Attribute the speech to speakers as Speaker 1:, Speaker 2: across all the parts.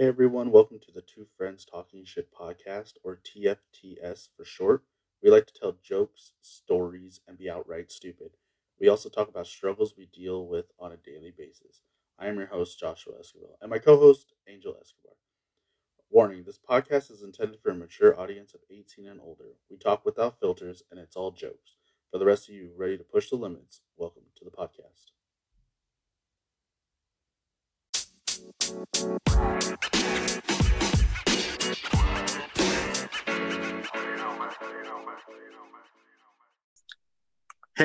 Speaker 1: Hey everyone, welcome to the Two Friends Talking Shit podcast, or TFTS for short. We like to tell jokes, stories, and be outright stupid. We also talk about struggles we deal with on a daily basis. I am your host, Joshua Escobar, and my co host, Angel Escobar. Warning this podcast is intended for a mature audience of 18 and older. We talk without filters, and it's all jokes. For the rest of you ready to push the limits, welcome to the podcast. Hey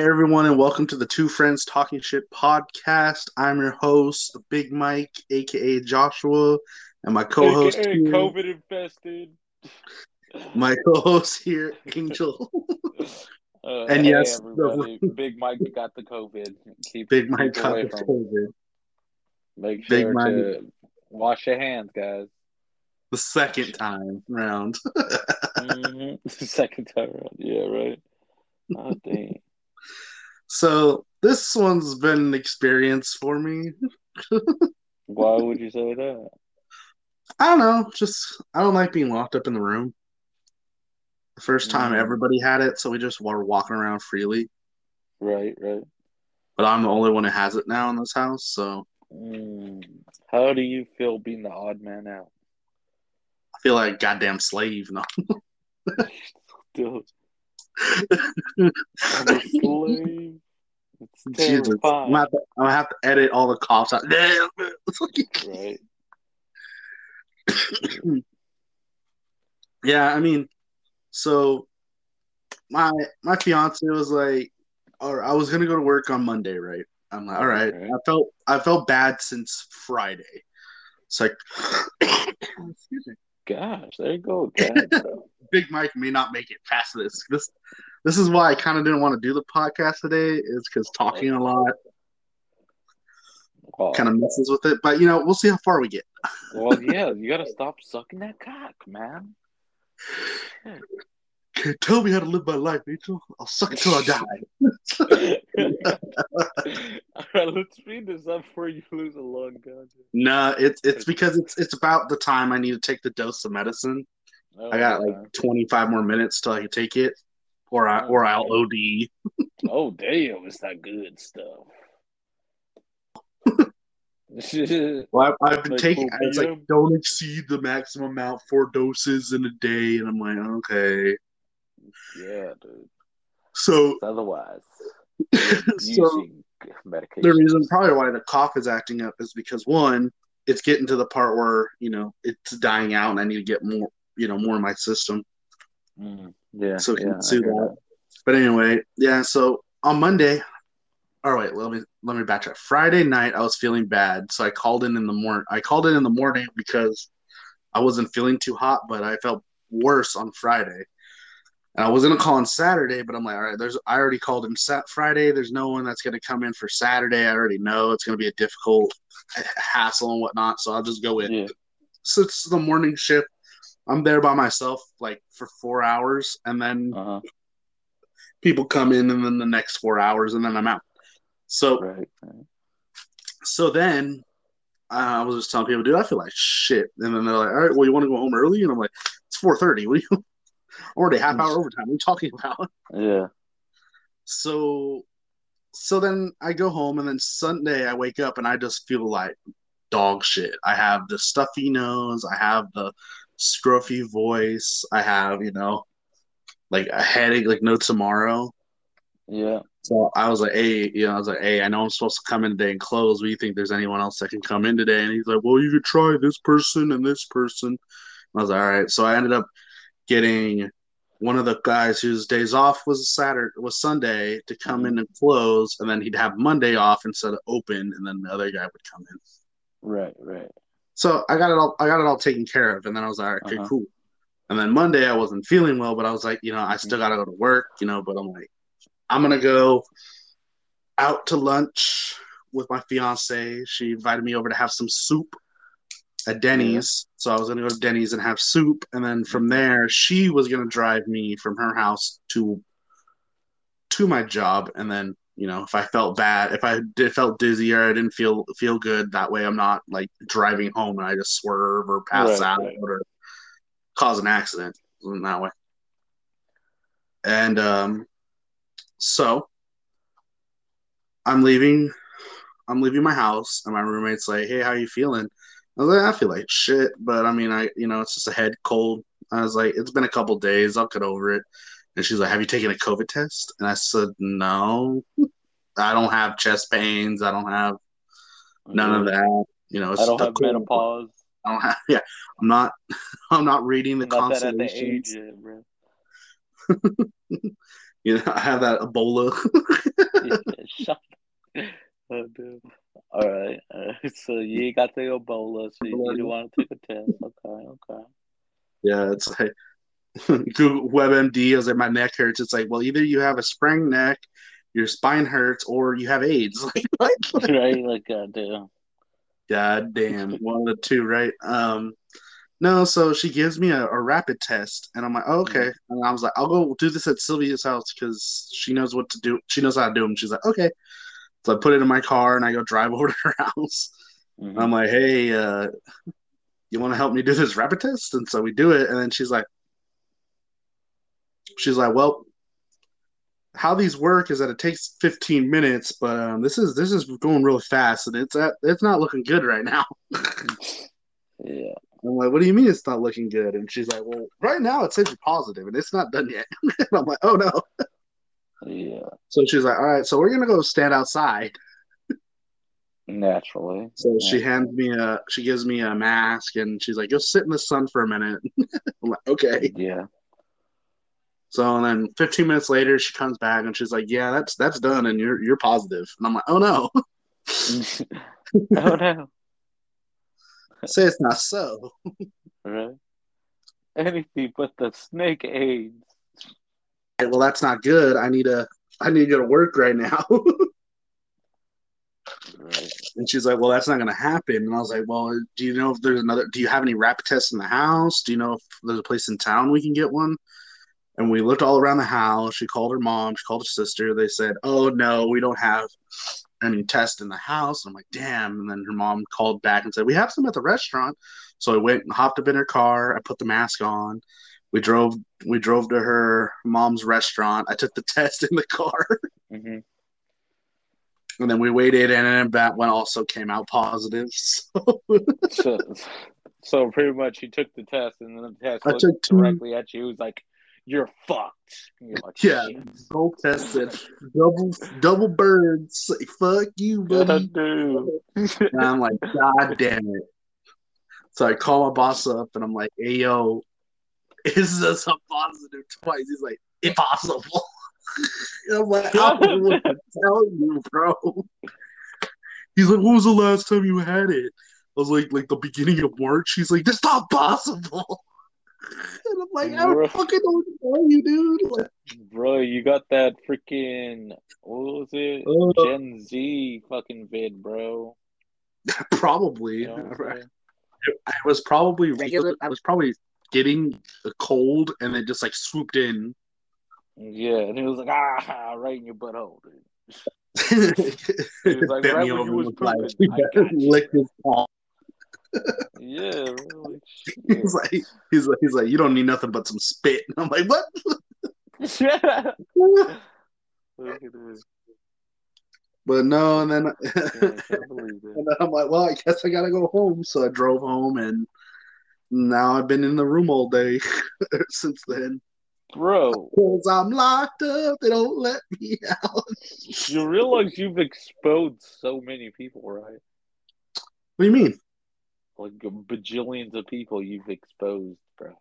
Speaker 1: everyone, and welcome to the Two Friends Talking Shit podcast. I'm your host, Big Mike, aka Joshua, and my co-host,
Speaker 2: AKA
Speaker 1: here-
Speaker 2: COVID infested.
Speaker 1: my co-host here, Angel.
Speaker 2: Uh,
Speaker 1: And
Speaker 2: hey,
Speaker 1: yes,
Speaker 2: everybody, Big Mike got the COVID. Keep
Speaker 1: Big Mike got the. COVID.
Speaker 2: Make sure
Speaker 1: Big
Speaker 2: sure
Speaker 1: Mike.
Speaker 2: Wash your hands, guys.
Speaker 1: The second time round.
Speaker 2: hmm Second time around, yeah, right. Oh dang.
Speaker 1: so this one's been an experience for me.
Speaker 2: Why would you say that?
Speaker 1: I don't know, just I don't like being locked up in the room. The first time
Speaker 2: Mm.
Speaker 1: everybody had it, so we just were walking around freely.
Speaker 2: Right, right.
Speaker 1: But I'm the only one who has it now in this house, so
Speaker 2: Mm. How do you feel being the odd man out?
Speaker 1: I feel like a goddamn slave. No.
Speaker 2: Dude, I'm a slave. It's
Speaker 1: Jesus. I'm gonna, have to, I'm gonna have to edit all the coughs out. Damn.
Speaker 2: Right.
Speaker 1: yeah, I mean, so my my fiance was like, or I was gonna go to work on Monday, right? I'm like, all right. I felt I felt bad since Friday. It's like, excuse me.
Speaker 2: Gosh, there you go again.
Speaker 1: Big Mike may not make it past this. This this is why I kind of didn't want to do the podcast today, is because talking a lot
Speaker 2: Well,
Speaker 1: kind of messes with it. But you know, we'll see how far we get.
Speaker 2: well, yeah, you gotta stop sucking that cock, man.
Speaker 1: Tell me how to live my life, Angel. I'll suck it till I die.
Speaker 2: All right, let's read this up before you lose a lung, God.
Speaker 1: No, it's it's because it's it's about the time I need to take the dose of medicine.
Speaker 2: Oh,
Speaker 1: I got like
Speaker 2: okay.
Speaker 1: 25 more minutes till I can take it, or I or I'll oh, OD.
Speaker 2: oh damn, it's that good stuff.
Speaker 1: Well, I've, I've been
Speaker 2: Like
Speaker 1: taking. It's like don't exceed the maximum amount, four doses in a day, and I'm like, okay.
Speaker 2: Yeah, dude.
Speaker 1: So,
Speaker 2: Otherwise,
Speaker 1: so
Speaker 2: medication.
Speaker 1: the reason probably why the cough is acting up is because one, it's getting to the part where you know it's dying out, and I need to get more, you know, more in my system.
Speaker 2: Mm, yeah,
Speaker 1: so
Speaker 2: yeah,
Speaker 1: soothe that. But anyway, yeah. So on Monday, all right. Let me let me backtrack. Friday night, I was feeling bad, so I called in in the morning. I called in in the morning because I wasn't feeling too hot, but I felt worse on Friday. And I was gonna call on Saturday, but I'm like, all right. There's I already called in Sat Friday. There's no one that's gonna come in for Saturday. I already know it's gonna be a difficult hassle and whatnot, so I'll just go in.
Speaker 2: Yeah.
Speaker 1: So it's the morning shift. I'm there by myself like for four hours, and then
Speaker 2: Uh huh.
Speaker 1: people come in and then the next four hours and then I'm out. So
Speaker 2: Right. right.
Speaker 1: so then uh, I was just telling people, dude, I feel like shit. And then they're like, all right, well, you want to go home early? And I'm like, it's four thirty. What are you? Already half hour overtime. What are you talking about?
Speaker 2: Yeah.
Speaker 1: So so then I go home and then Sunday I wake up and I just feel like dog shit. I have the stuffy nose. I have the scruffy voice. I have you know like a headache like no tomorrow.
Speaker 2: Yeah.
Speaker 1: So I was like, hey, you know, I was like, hey, I know I'm supposed to come in today and close. Do you think there's anyone else that can come in today? And he's like, well, you could try this person and this person. I was like, all right. So I ended up getting one of the guys whose days off was Saturday, was Sunday, to come in and close, and then he'd have Monday off instead of open, and then the other guy would come in.
Speaker 2: Right. Right.
Speaker 1: So I got it all, I got it all taken care of, and then I was like, okay,
Speaker 2: Uh-huh.
Speaker 1: cool. And then Monday I wasn't feeling well, but I was like, you know, I still got to go to work, you know, but I'm like, I'm gonna go out to lunch with my fiance. She invited me over to have some soup at Denny's. So I was gonna go to Denny's and have soup, and then from there she was gonna drive me from her house to to my job, and then you know, if I felt bad, if I did, felt dizzy or I didn't feel feel good, that way I'm not like driving home and I just swerve or pass
Speaker 2: Right,
Speaker 1: out
Speaker 2: right.
Speaker 1: or cause an accident in that way. And um, so I'm leaving. I'm leaving my house, and my roommate's like, "Hey, how you feeling?" I was like, "I feel like shit, but I mean, I you know, it's just a head cold." I was like, "It's been a couple days. I'll get over it." And she's like, "Have you taken a COVID test?" And I said, "No, I don't have chest pains. I don't have none of mm. that. You know, it's
Speaker 2: I don't have menopause.
Speaker 1: I don't have. Yeah, I'm not. I'm not reading the
Speaker 2: I'm that at the age
Speaker 1: constellations. You know, I have that Ebola.
Speaker 2: Shut oh, dude. All right. Uh, so you got the Ebola, so you didn't want to take a test. Okay, okay.
Speaker 1: yeah, it's like Google WebMD. I was like, my neck hurts. It's like, well, either you have a sprained neck, your spine hurts, or you have AIDS. Like, what?
Speaker 2: right? Like, goddamn.
Speaker 1: God damn, one of the two, right? Um, no, so she gives me a, a rapid test, and I'm like, oh, okay. And I was like, I'll go do this at Sylvia's house because she knows what to do. She knows how to do them. She's like, okay. So I put it in my car and I go drive over to her house. And I'm like, hey, uh, you want to help me do this rapid test? And so we do it, and then she's like, she's like, well, how these work is that it takes 15 minutes, but um, this is this is going really fast, and it's at it's not looking good right now.
Speaker 2: Yeah.
Speaker 1: I'm like, what do you mean it's not looking good? And she's like, well, right now it says you're positive, and it's not done yet. and I'm like, oh no.
Speaker 2: Yeah.
Speaker 1: So she's like, all right, so we're gonna go stand outside.
Speaker 2: Naturally.
Speaker 1: So she hands me a, she gives me a mask, and she's like, go sit in the sun for a minute. I'm like, okay.
Speaker 2: Yeah.
Speaker 1: So and then 15 minutes later, she comes back and she's like, yeah, that's that's done, and you're you're positive. And I'm like, oh no,
Speaker 2: oh no.
Speaker 1: say it's not so.
Speaker 2: Right? Anything but the snake AIDS.
Speaker 1: Well, that's not good. I need to I need to go to work right now.
Speaker 2: Right.
Speaker 1: And she's like, "Well, that's not going to happen." And I was like, "Well, do you know if there's another? Do you have any rapid tests in the house? Do you know if there's a place in town we can get one?" And we looked all around the house. She called her mom. She called her sister. They said, "Oh no, we don't have any test in the house." I'm like, "Damn!" And then her mom called back and said, "We have some at the restaurant." So I went and hopped up in her car. I put the mask on. We drove. We drove to her mom's restaurant. I took the test in the car.
Speaker 2: hmm
Speaker 1: And then we waited, and then that one also came out positive. So
Speaker 2: So, so pretty much he took the test and then the test
Speaker 1: I
Speaker 2: looked
Speaker 1: took two-
Speaker 2: directly at you. He was like, You're fucked. You're like,
Speaker 1: Yeah. double tested, double double birds. Fuck you, buddy. And I'm like, God damn it. So I call my boss up, and I'm like, Hey, yo, is this a positive twice? He's like, Impossible. I'm like, I don't know what to tell you, bro. He's like, When was the last time you had it? I was like, like the beginning of March. He's like, That's not possible. And I'm like, I
Speaker 2: Bro.
Speaker 1: don't fucking know what to tell you, dude. Like,
Speaker 2: Bro, you got that freaking, what was it?
Speaker 1: Uh.
Speaker 2: Gen Z fucking vid, bro.
Speaker 1: probably.
Speaker 2: You know I'm?
Speaker 1: I was probably
Speaker 3: Regular-
Speaker 1: I was probably getting a cold and then just like swooped in.
Speaker 2: Yeah, and he was like, ah, right in your butthole, dude.
Speaker 1: Bent
Speaker 2: like,
Speaker 1: me
Speaker 2: right when you was
Speaker 1: was like,
Speaker 2: pooping, got you."
Speaker 1: his palm.
Speaker 2: Yeah, bro. Like,
Speaker 1: He's like, he's like, he's like, you don't need nothing but some spit. And I'm like, what?
Speaker 2: Look at this.
Speaker 1: But no, and then,
Speaker 2: Yeah, I can't believe it.
Speaker 1: and then I'm like, well, I guess I gotta go home. So I drove home, and now I've been in the room all day since then.
Speaker 2: Bro,
Speaker 1: Cause I'm locked up, they don't let me out.
Speaker 2: you realize you've exposed so many people, right?
Speaker 1: What do you mean?
Speaker 2: Like bajillions of people you've exposed, bro.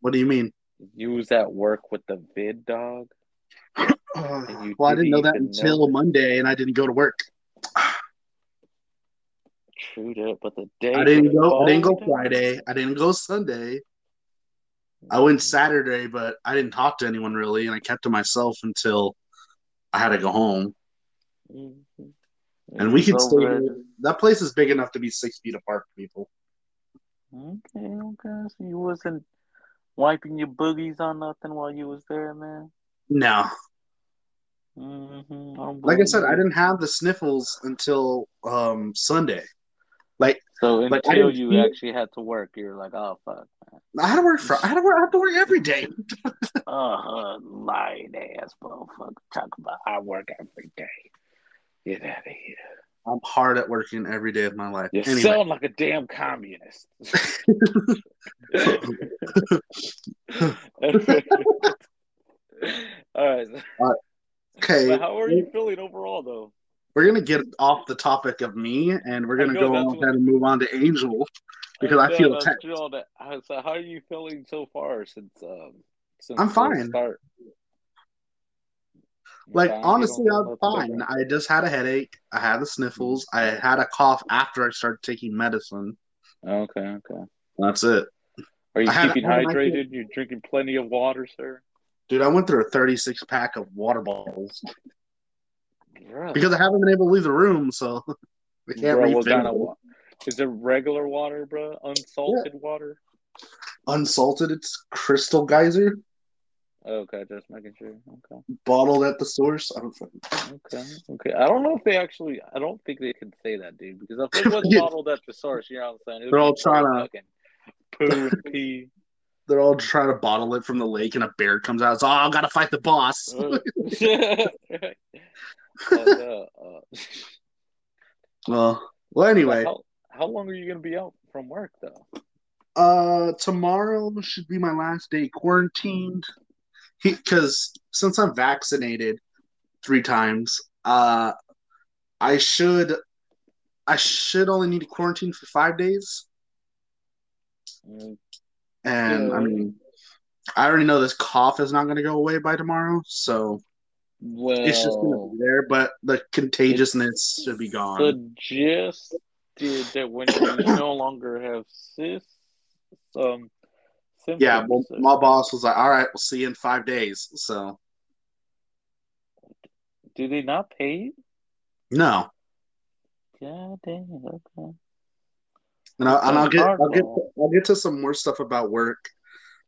Speaker 1: What do you mean?
Speaker 2: You was at work with the vid dog.
Speaker 1: Well, I didn't know that until
Speaker 2: know.
Speaker 1: Monday, and I didn't go to work.
Speaker 2: True that, but the day
Speaker 1: I didn't go. I didn't go Friday. I didn't go Sunday. I went Saturday, but I didn't talk to anyone really, and I kept to myself until I had to go home.
Speaker 2: Mhm.
Speaker 1: And we could
Speaker 2: was
Speaker 1: stay.
Speaker 2: over.
Speaker 1: That place is big enough to be six feet apart people.
Speaker 2: Okay, okay. So you wasn't wiping your boogies on nothing while you was there, man.
Speaker 1: No,
Speaker 2: Mm-hmm.
Speaker 1: Like I said, I didn't have the sniffles until um Sunday. Like
Speaker 2: So
Speaker 1: like,
Speaker 2: until
Speaker 1: didn't
Speaker 2: you actually had to work, you're like, oh fuck, man.
Speaker 1: I had to work for I had to work I had to work every day.
Speaker 2: Uh lying ass motherfucker. Talk about I work every day. Get out of here.
Speaker 1: I'm hard at working every day of my life.
Speaker 2: You
Speaker 1: Anyway,
Speaker 2: sound like a damn communist. All right.
Speaker 1: okay,
Speaker 2: But how are you feeling overall, though?
Speaker 1: We're gonna get off the topic of me and we're gonna go on ahead and move on to Angel because I
Speaker 2: know,
Speaker 1: feel
Speaker 2: that's
Speaker 1: attacked.
Speaker 2: true on that. How- So how are you feeling so far since um since
Speaker 1: I'm fine.
Speaker 2: Start?
Speaker 1: Like?
Speaker 2: You
Speaker 1: honestly, I'm fine. I just had a headache. I had the sniffles. I had a cough after I started taking medicine.
Speaker 2: Okay, okay.
Speaker 1: That's it,
Speaker 2: Are you
Speaker 1: I
Speaker 2: keeping
Speaker 1: had
Speaker 2: hydrated? You're drinking plenty of water, sir.
Speaker 1: dude. I went through a 36 pack of water bottles
Speaker 2: Bruh.
Speaker 1: because I haven't been able to leave the room, so I can't
Speaker 2: Bro, what
Speaker 1: refill.
Speaker 2: kind of Is it regular water, bro? Unsalted water?
Speaker 1: Unsalted, it's Crystal Geyser,
Speaker 2: Okay, just making sure. Okay,
Speaker 1: bottled at the source. I don't fucking.
Speaker 2: okay, okay. I don't know if they actually. I don't think they can say that, dude. Because if it was
Speaker 1: Yeah.
Speaker 2: bottled at the source, you know what I'm saying?
Speaker 1: They're all trying
Speaker 2: to poo and pee.
Speaker 1: They're all trying to bottle it from the lake, and a bear comes out. It's, oh, I gotta fight the boss.
Speaker 2: Uh, Uh,
Speaker 1: well, well, anyway,
Speaker 2: how, how long are you gonna be out from work though?
Speaker 1: uh, tomorrow should be my last day quarantined. Because since I'm vaccinated three times, uh, I should, I should only need to quarantine for five days.
Speaker 2: Mm,
Speaker 1: And I mean, I already know this cough is not going to go away by tomorrow, so
Speaker 2: Well,
Speaker 1: it's just going to be there. But the contagiousness should be gone.
Speaker 2: suggested that when you no longer have cis um symptoms,
Speaker 1: Yeah, well, my boss was like, "All right, we'll see you in five days." So
Speaker 2: do they not pay you?
Speaker 1: no,
Speaker 2: God damn, okay.
Speaker 1: and, I, and I'll get I'll get. I'll get to some more stuff about work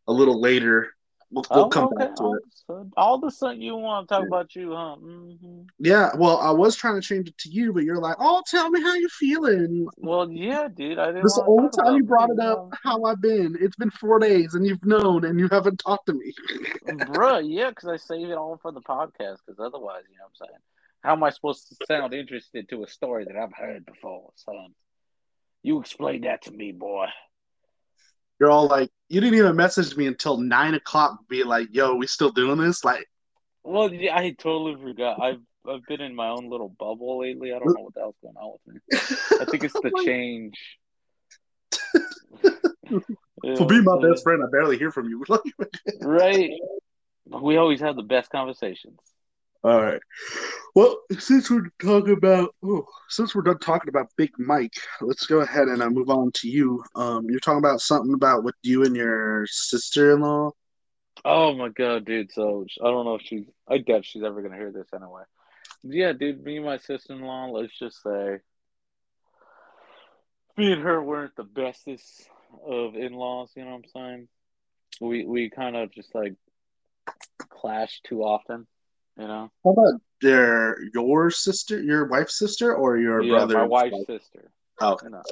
Speaker 1: a little later. We'll, we'll
Speaker 2: Oh,
Speaker 1: come
Speaker 2: okay.
Speaker 1: back to
Speaker 2: all,
Speaker 1: it.
Speaker 2: all of a sudden you want to talk about you, huh? hmm
Speaker 1: Yeah, well, I was trying to change it to you, but you're like, "Oh, tell me how you feeling."
Speaker 2: Well, yeah, dude. I didn't
Speaker 1: This the only time you brought
Speaker 2: me,
Speaker 1: it up. How I've been? It's been four days, and you've known, and you haven't talked to me.
Speaker 2: Bruh, yeah, because I save it all for the podcast. Because otherwise, you know what I'm saying? How am I supposed to sound interested to a story that I've heard before, son? You explain that to me, boy.
Speaker 1: You're all like, you didn't even message me until nine o'clock, be like, "Yo, we still doing this?" Like,
Speaker 2: Well, yeah, I totally forgot. I've I've been in my own little bubble lately. I don't know what the hell's going on with me. I think it's the oh change.
Speaker 1: For being my best friend, I barely hear from you.
Speaker 2: right? We always have the best conversations.
Speaker 1: All right. Well, since we're talking about oh, since we're done talking about Big Mike, let's go ahead and uh, move on to you. Um, you're talking about something about with you and your sister-in-law.
Speaker 2: Oh my god, dude! So I don't know if she. I doubt she's ever gonna hear this anyway. Yeah, dude. Me and my sister-in-law. Let's just say, me and her weren't the bestest of in-laws. You know what I'm saying? We we kind of just like clash too often. You know?
Speaker 1: How about their your sister, your wife's sister, or your
Speaker 2: yeah,
Speaker 1: brother?
Speaker 2: my wife's sister.
Speaker 1: Oh,
Speaker 2: You know?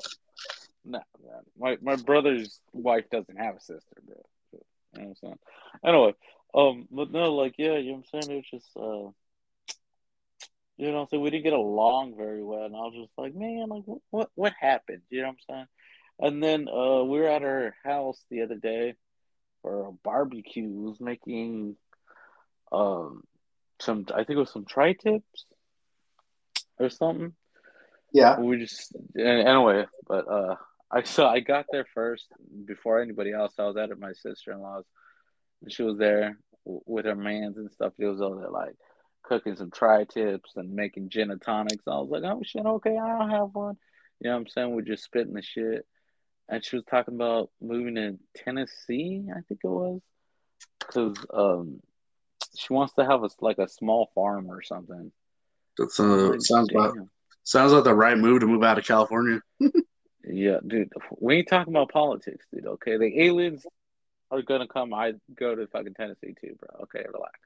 Speaker 2: No, man. my my brother's wife doesn't have a sister, bro. You know what I'm saying? Anyway, um, but no, like, yeah, you know what I'm saying? It's just, uh, you know, so we didn't get along very well, and I was just like, man, like, what, what, what happened? You know what I'm saying? And then, uh, we were at her house the other day for a barbecue. Was making, um, some, I think it was some tri-tips or something.
Speaker 1: Yeah.
Speaker 2: we just anyway but uh i so i got there first before anybody else. I was at my sister-in-law's. And she was there with her mans and stuff. She was over there like cooking some tri-tips and making gin and tonics. I was like oh shit okay i don't have one. You know what i'm saying? We're just spitting the shit. And she was talking about moving to tennessee i think it was. Because um she wants to have a like a small farm or something
Speaker 1: That uh, sounds about sounds like the right move to move out of California.
Speaker 2: Yeah, dude, we ain't talking about politics, dude. Okay, the aliens are gonna come. I go to fucking Tennessee too, bro. Okay, relax.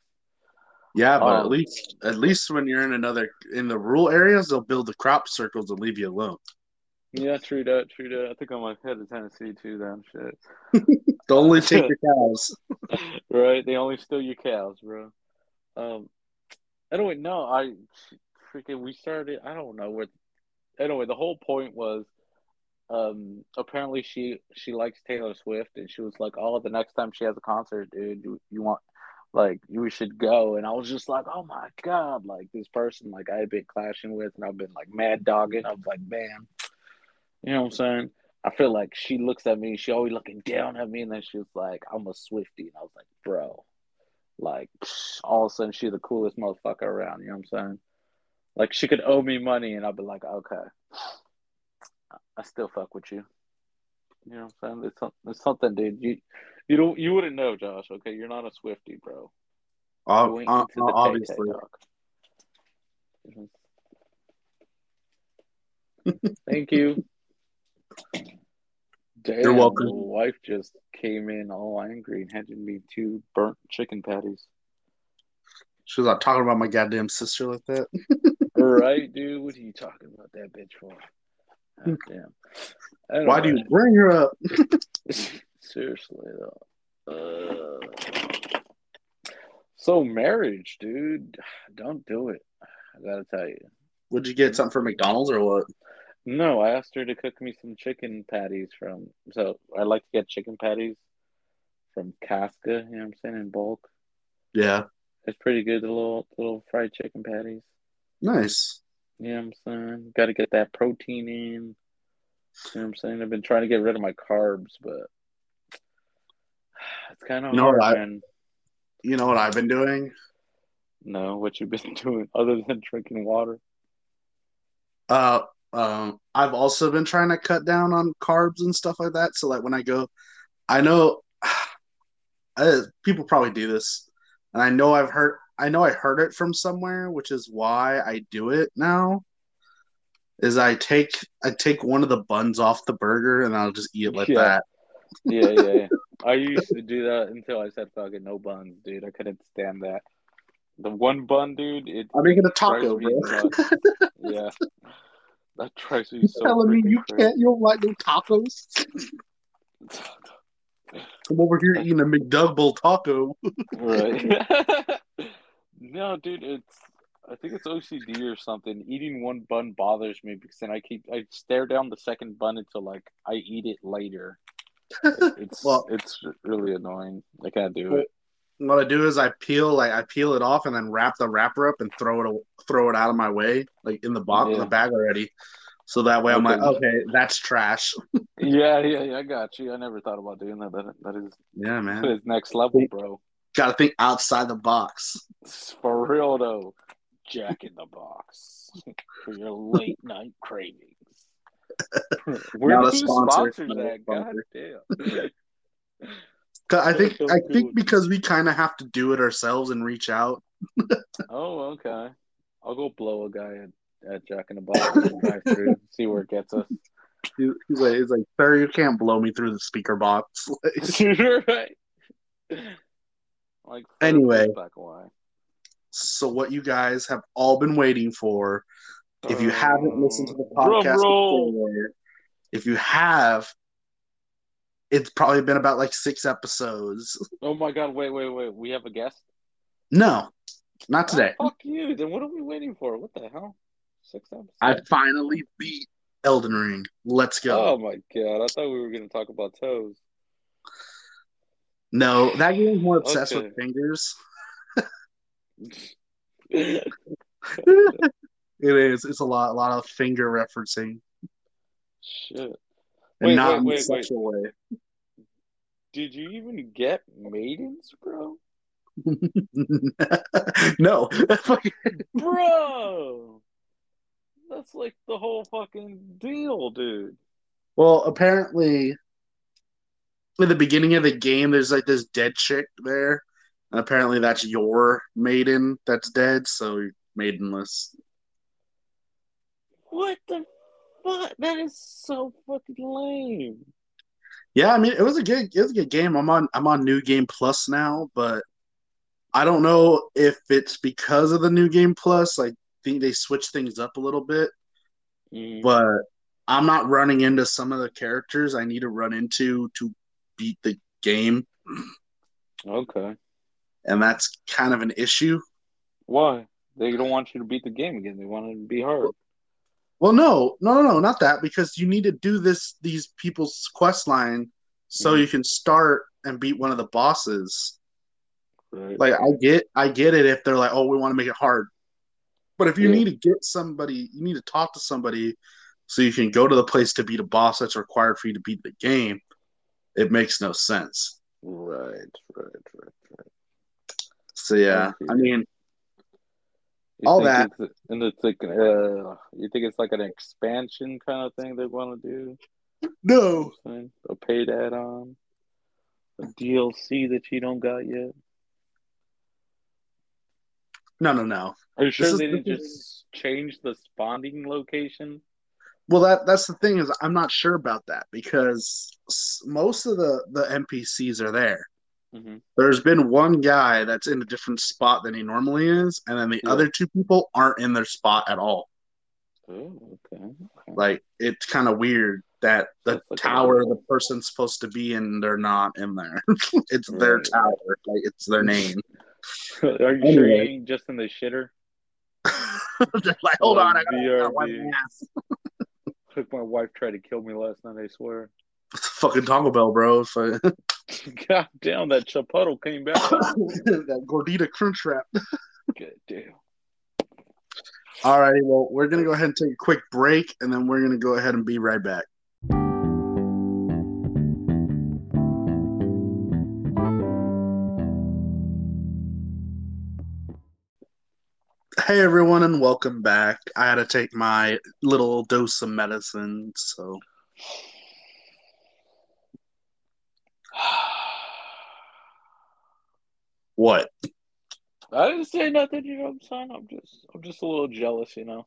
Speaker 1: Yeah, but at
Speaker 2: Oh.
Speaker 1: least at least when you're in another in the rural areas, they'll build the crop circles and leave you alone.
Speaker 2: Yeah, true that, true that. I think I might head to Tennessee too. Then shit.
Speaker 1: They'll only take your cows.
Speaker 2: right? They only steal your cows, bro. Um. Anyway, no, I freaking we started. I don't know where. Anyway, the whole point was, um, apparently she she likes Taylor Swift, and she was like, "Oh, the next time she has a concert, dude, you, you want." Like we should go, and I was just like, "Oh my god!" Like this person, like I've been clashing with, and I've been like mad dogging. I was like, "Man, you know what I'm saying?" I feel like she looks at me, she always looking down at me, and then she was like, I'm a Swifty. And I was like, bro, like, all of a sudden, she's the coolest motherfucker around. You know what I'm saying? Like, she could owe me money, and I'd be like, okay, I still fuck with you. You know what I'm saying? It's, it's something, dude. You you don't you wouldn't know, Josh. Okay, you're not a Swifty, bro. You
Speaker 1: Ob-
Speaker 2: the
Speaker 1: obviously.
Speaker 2: Thank you. Damn,
Speaker 1: welcome.
Speaker 2: The wife just came in all angry and handed me two burnt chicken patties.
Speaker 1: she was like talking about my goddamn sister like that.
Speaker 2: right, dude? What are you talking about that bitch for? God damn.
Speaker 1: Why do you bring her up?
Speaker 2: Seriously, though. Uh, so, marriage, dude. Don't do it. I gotta tell you.
Speaker 1: Would you get something for McDonald's or what?
Speaker 2: No, I asked her to cook me some chicken patties from. So I like to get chicken patties from Costco. You know what I'm saying in bulk.
Speaker 1: Yeah,
Speaker 2: It's pretty good. The little little fried chicken patties.
Speaker 1: nice.
Speaker 2: You know what I'm saying? Got to get that protein in. You know what I'm saying? I've been trying to get rid of my carbs, but it's kind of
Speaker 1: You know
Speaker 2: hard,
Speaker 1: what I-
Speaker 2: man.
Speaker 1: You know what I've been doing?
Speaker 2: No, what you've been doing other than drinking water?
Speaker 1: Uh, um, I've also been trying to cut down on carbs and stuff like that. So like when I go, I know uh, people probably do this, and I know I've heard, I know I heard it from somewhere, which is why I do it now. Is I take I take one of the buns off the burger and I'll just eat it like
Speaker 2: Yeah.
Speaker 1: that.
Speaker 2: Yeah, yeah, yeah. I used to do that until I said fucking no buns, dude. I couldn't stand that. The one bun, dude. It
Speaker 1: I'm making a taco, bro.
Speaker 2: yeah, that drives me
Speaker 1: You
Speaker 2: so
Speaker 1: telling me you
Speaker 2: crazy.
Speaker 1: can't? You don't like no tacos? I'm over here eating a McDouble taco.
Speaker 2: right? no, dude. It's I think it's OCD or something. Eating one bun bothers me because then I keep I stare down the second bun until like I eat it later. It's
Speaker 1: Well-
Speaker 2: it's really annoying. I can't do it.
Speaker 1: What I do is I peel like I peel it off and then wrap the wrapper up and throw it throw it out of my way, like in the box in the bag already. So that way I'm
Speaker 2: Okay.
Speaker 1: like, okay, that's trash.
Speaker 2: Yeah, yeah, yeah. I got you. I never thought about doing that. That, that is
Speaker 1: Yeah, man.
Speaker 2: is next level, bro.
Speaker 1: Got to think outside the box.
Speaker 2: For real though, Jack in the Box for your late night cravings. Where
Speaker 1: Not a sponsor.
Speaker 2: sponsors
Speaker 1: Not a?
Speaker 2: God damn.
Speaker 1: I think
Speaker 2: So
Speaker 1: I
Speaker 2: cool.
Speaker 1: think because we kind of have to do it ourselves and reach out.
Speaker 2: Oh, okay. I'll go blow a guy at, at Jack in the Box and drive through, see where it gets us.
Speaker 1: He's like, he's like, sir, you can't blow me through the speaker box.
Speaker 2: right. Like
Speaker 1: Anyway. so what you guys have all been waiting for If you haven't listened to the podcast before, if you have, it's probably been about like six episodes.
Speaker 2: Oh my god! Wait, wait, wait. We have a guest.
Speaker 1: No, not ah, today.
Speaker 2: Oh, fuck you. Then what are we waiting for? What the hell? Six episodes.
Speaker 1: I finally beat Elden Ring. Let's go!
Speaker 2: Oh my god! I thought we were gonna talk about toes.
Speaker 1: No, that game's more obsessed
Speaker 2: Okay.
Speaker 1: with fingers. It is. It's a lot, a lot of finger referencing, and
Speaker 2: Wait,
Speaker 1: not
Speaker 2: wait,
Speaker 1: in a
Speaker 2: wait,
Speaker 1: sexual way.
Speaker 2: Did you even get maidens, bro?
Speaker 1: no,
Speaker 2: Bro, that's like the whole fucking deal, dude.
Speaker 1: well, apparently, in the beginning of the game, there's like this dead chick there, and apparently that's your maiden that's dead, so you're maidenless.
Speaker 2: What the fuck? That is so fucking lame.
Speaker 1: Yeah, I mean, it was a good, it was a good game. I'm on, I'm on New Game Plus now, but I don't know if it's because of the new game plus. I think they switched things up a little bit,
Speaker 2: Mm.
Speaker 1: but I'm not running into some of the characters I need to run into to beat the game,
Speaker 2: Okay.
Speaker 1: and that's kind of an issue.
Speaker 2: Why? They don't want you to beat the game again. They want it to be hard.
Speaker 1: Well, no, no, no, no, not that because you need to do this these people's quest line so
Speaker 2: Mhm.
Speaker 1: you can start and beat one of the bosses.
Speaker 2: Right.
Speaker 1: Like I get, I get it if they're like, oh, we want to make it hard, but if you
Speaker 2: Yeah.
Speaker 1: need to get somebody, you need to talk to somebody so you can go to the place to beat a boss that's required for you to beat the game. It makes no sense.
Speaker 2: right, right, right, right.
Speaker 1: So yeah, I mean, All that.
Speaker 2: it's- and it's like, uh, you think it's like an expansion kind of thing they want to do?
Speaker 1: no,
Speaker 2: what A paid add-on, a DLC that you don't got yet.
Speaker 1: no, no, no.
Speaker 2: Are you sure
Speaker 1: is-
Speaker 2: they didn't
Speaker 1: this
Speaker 2: just change the spawning location?
Speaker 1: Well, that that's the thing is I'm not sure about that because most of the the NPCs are there.
Speaker 2: Hmm
Speaker 1: There's been one guy that's in a different spot than he normally is, and then the
Speaker 2: Yeah.
Speaker 1: other two people aren't in their spot at all.
Speaker 2: Oh, okay. okay.
Speaker 1: Like it's kind of weird that the
Speaker 2: like
Speaker 1: tower the person's supposed to be in, they're not in there. it's their tower, like it's their name.
Speaker 2: Are you sure you
Speaker 1: Anyway.
Speaker 2: ain't just in the shitter?
Speaker 1: Like, hold on, I gotta, gotta wipe my ass.
Speaker 2: Look, my wife tried to kill me last night. I swear.
Speaker 1: Fucking Taco Bell, bro. So-
Speaker 2: God damn, that Chipotle came back.
Speaker 1: that gordita crunch wrap.
Speaker 2: God damn.
Speaker 1: Alrighty, well, we're gonna go ahead and take a quick break, and then we're gonna go ahead and be right back. Hey everyone, and welcome back. I had to take my little dose of medicine, so what?
Speaker 2: I didn't say nothing. You know what I'm saying? I'm just, I'm just a little jealous. You know.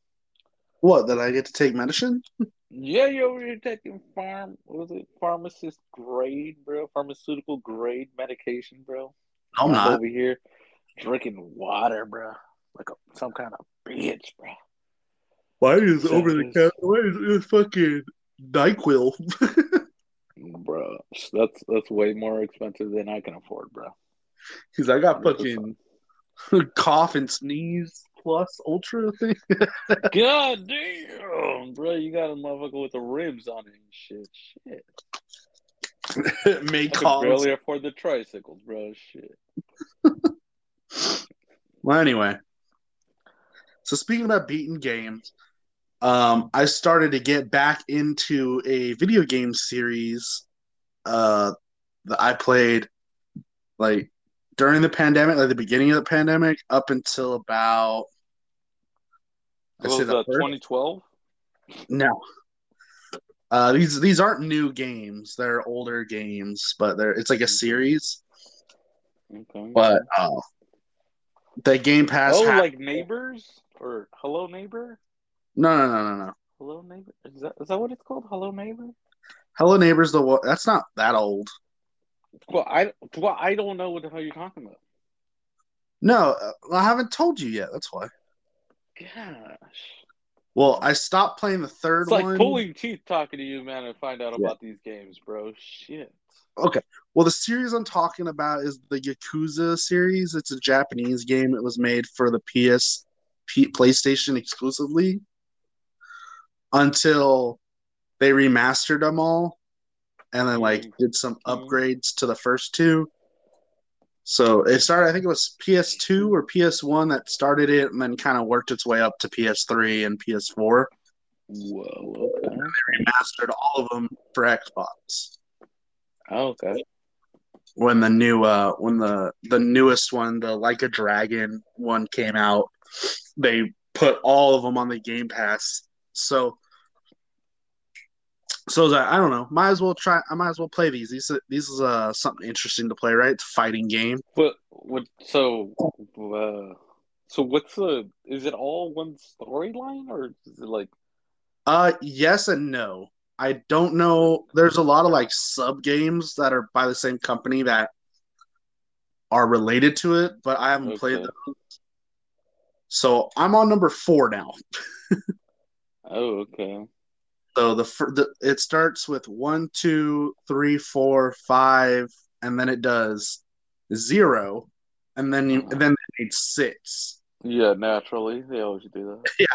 Speaker 1: What? That I get to take medicine?
Speaker 2: Yeah, you over here taking farm. What was it? Pharmacist grade, bro. Pharmaceutical grade medication, bro.
Speaker 1: I'm not.
Speaker 2: over here drinking water, bro. Like a, some kind of bitch, bro.
Speaker 1: Why is
Speaker 2: So
Speaker 1: over the counter? Why is it fucking Nyquil?
Speaker 2: Bro, that's that's way more expensive than I can afford, bro.
Speaker 1: Because I got fucking cough and sneeze plus ultra thing.
Speaker 2: God damn, bro, you got a motherfucker with the ribs on it and shit. Shit,
Speaker 1: May
Speaker 2: I can
Speaker 1: cause.
Speaker 2: barely afford the tricycles, bro. Shit.
Speaker 1: Well, anyway. So speaking about beaten games, um, I started to get back into a video game series uh, that I played like during the pandemic, like the beginning of the pandemic, up until about I say the
Speaker 2: 2012.
Speaker 1: No. Uh, these these aren't new games; they're older games, but they're it's like a series.
Speaker 2: Okay.
Speaker 1: But uh, the Game Pass.
Speaker 2: oh, like neighbors or hello neighbor?
Speaker 1: no, no, no, no, no.
Speaker 2: Hello neighbor? Is that is that what it's called? Hello neighbor?
Speaker 1: Hello Neighbors. The one that's not that old.
Speaker 2: Well, I well I don't know what the hell you're talking about.
Speaker 1: No, uh, I haven't told you yet. That's why.
Speaker 2: Gosh.
Speaker 1: Well, I stopped playing the third
Speaker 2: It's like
Speaker 1: one.
Speaker 2: pulling teeth talking to you, man, and find out
Speaker 1: Yeah.
Speaker 2: about these games, bro. Shit. Okay.
Speaker 1: Well, the series I'm talking about is the Yakuza series. It's a Japanese game. It was made for the PS, P, PlayStation exclusively until they remastered them all and then like
Speaker 2: Mhm.
Speaker 1: did some
Speaker 2: Mhm.
Speaker 1: upgrades to the first two. So it started. I think it was PS2 or PS1 that started it, and then kind of worked its way up to PS3 and PS4.
Speaker 2: Whoa. Okay.
Speaker 1: Remastered all of them for Xbox.
Speaker 2: Oh, okay.
Speaker 1: when the new uh when the the newest one the like a dragon one came out they put all of them on the game pass so so I was like, I don't know. Might as well try. I might as well play these. These these is uh something interesting to play, right? It's a fighting game.
Speaker 2: But what? So, uh, so what's the? Is it all one storyline, or is it like?
Speaker 1: Uh, yes and no. I don't know. There's a lot of like sub games that are by the same company that are related to it, but I haven't played them. So I'm on number four now.
Speaker 2: Oh, okay.
Speaker 1: So the, the it starts with one, two, three, four, five, and then it does zero, and then you and then they made six
Speaker 2: Yeah, naturally, they always do that.
Speaker 1: Yeah,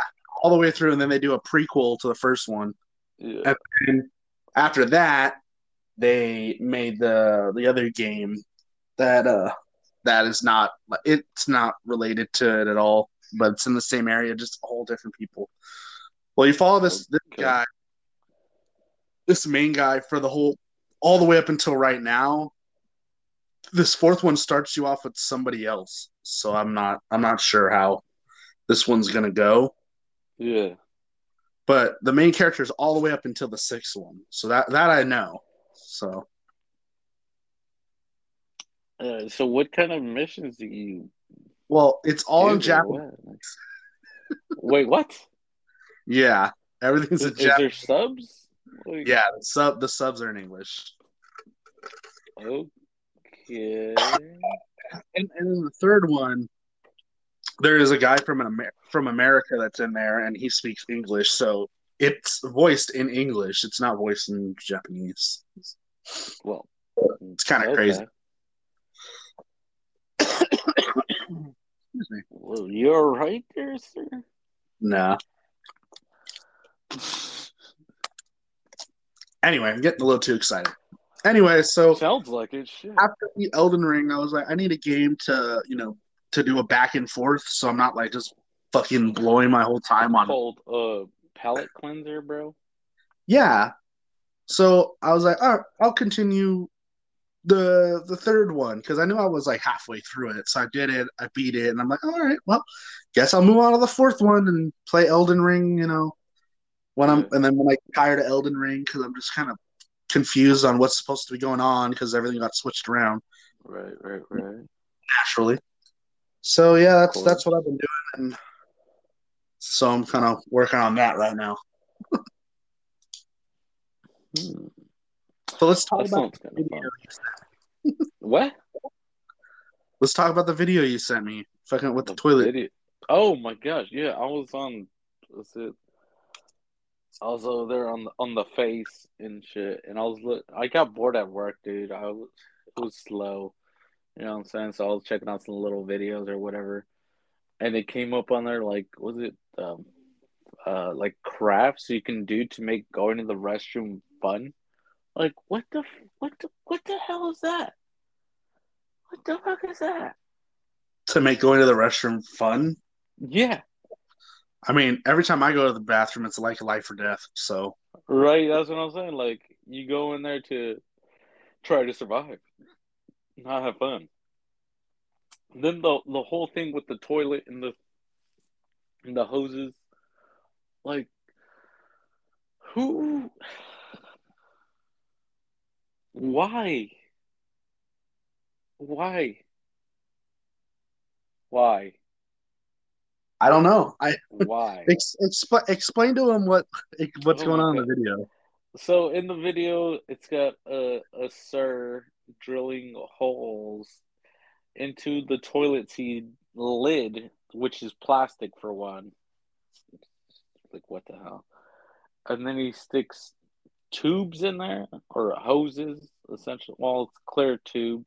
Speaker 1: all the way through, and then they do a prequel to the first one.
Speaker 2: Yeah.
Speaker 1: And after that, they made the the other game that uh that is not it's not related to it at all, but it's in the same area, just all different people. Well, you follow this this
Speaker 2: Okay.
Speaker 1: guy, this main guy for the whole all the way up until right now. This fourth one starts you off with somebody else, so I'm not I'm not sure how this one's gonna go
Speaker 2: Yeah.
Speaker 1: but the main character is all the way up until the sixth one. So that that I know. So
Speaker 2: Uh, so, what kind of missions do you
Speaker 1: well, it's all in Japanese.
Speaker 2: Wait, what?
Speaker 1: Yeah, everything's
Speaker 2: Is,
Speaker 1: in
Speaker 2: is there
Speaker 1: Japanese.
Speaker 2: subs? Like,
Speaker 1: Yeah, the sub the subs are in English.
Speaker 2: Okay.
Speaker 1: And, and then the third one, there is a guy from an Amer- from America that's in there, and he speaks English. So it's voiced in English. It's not voiced in Japanese.
Speaker 2: Well,
Speaker 1: It's kind of
Speaker 2: okay.
Speaker 1: crazy. Excuse me.
Speaker 2: Well, you're right there, sir.
Speaker 1: Nah. Anyway, I'm getting a little too excited. Anyway, so
Speaker 2: Sounds like it. Shit.
Speaker 1: after the Elden Ring, I was like, I need a game to, you know, to do a back and forth, so I'm not like just fucking blowing my whole time on.
Speaker 2: Called uh palate cleanser, bro.
Speaker 1: Yeah. So I was like, all right, I'll continue the the third one because I knew I was like halfway through it. So I did it, I beat it, and I'm like, all right, well, guess I'll move on to the fourth one and play Elden Ring. You know, when I'm and then when I get tired of Elden Ring because I'm just kind of confused on what's supposed to be going on because everything got switched around
Speaker 2: Right, right, right.
Speaker 1: naturally. So yeah, that's
Speaker 2: Cool.
Speaker 1: that's what I've been doing, and so I'm kind of working on that right now.
Speaker 2: Hmm.
Speaker 1: So let's talk
Speaker 2: That
Speaker 1: about the video you sent.
Speaker 2: What?
Speaker 1: Let's talk about the video you sent me. Fucking with the toilet.
Speaker 2: Idiot. Oh my gosh! Yeah, I was on. What's it? Over there on the on the face and shit, and I was look. I got bored at work, dude. I was it was slow. You know what I'm saying? So I was checking out some little videos or whatever, and it came up on there like was it um uh like crafts you can do to make going to the restroom fun. Like what the what the what the hell is that? What the fuck is that?
Speaker 1: to make going to the restroom fun.
Speaker 2: Yeah.
Speaker 1: I mean, every time I go to the bathroom, it's like life or death. So
Speaker 2: Right, that's what I'm saying. Like you go in there to try to survive, not have fun. Then the the whole thing with the toilet and the and the hoses, like who, why, why, why,
Speaker 1: I don't know. I
Speaker 2: why?
Speaker 1: ex- expl- explain to him what what's
Speaker 2: Oh
Speaker 1: going on in the video.
Speaker 2: So in the video, it's got a a sir drilling holes into the toilet seat lid, which is plastic for one. Like what the hell? And then he sticks tubes in there or hoses, essentially. Well, it's clear tube.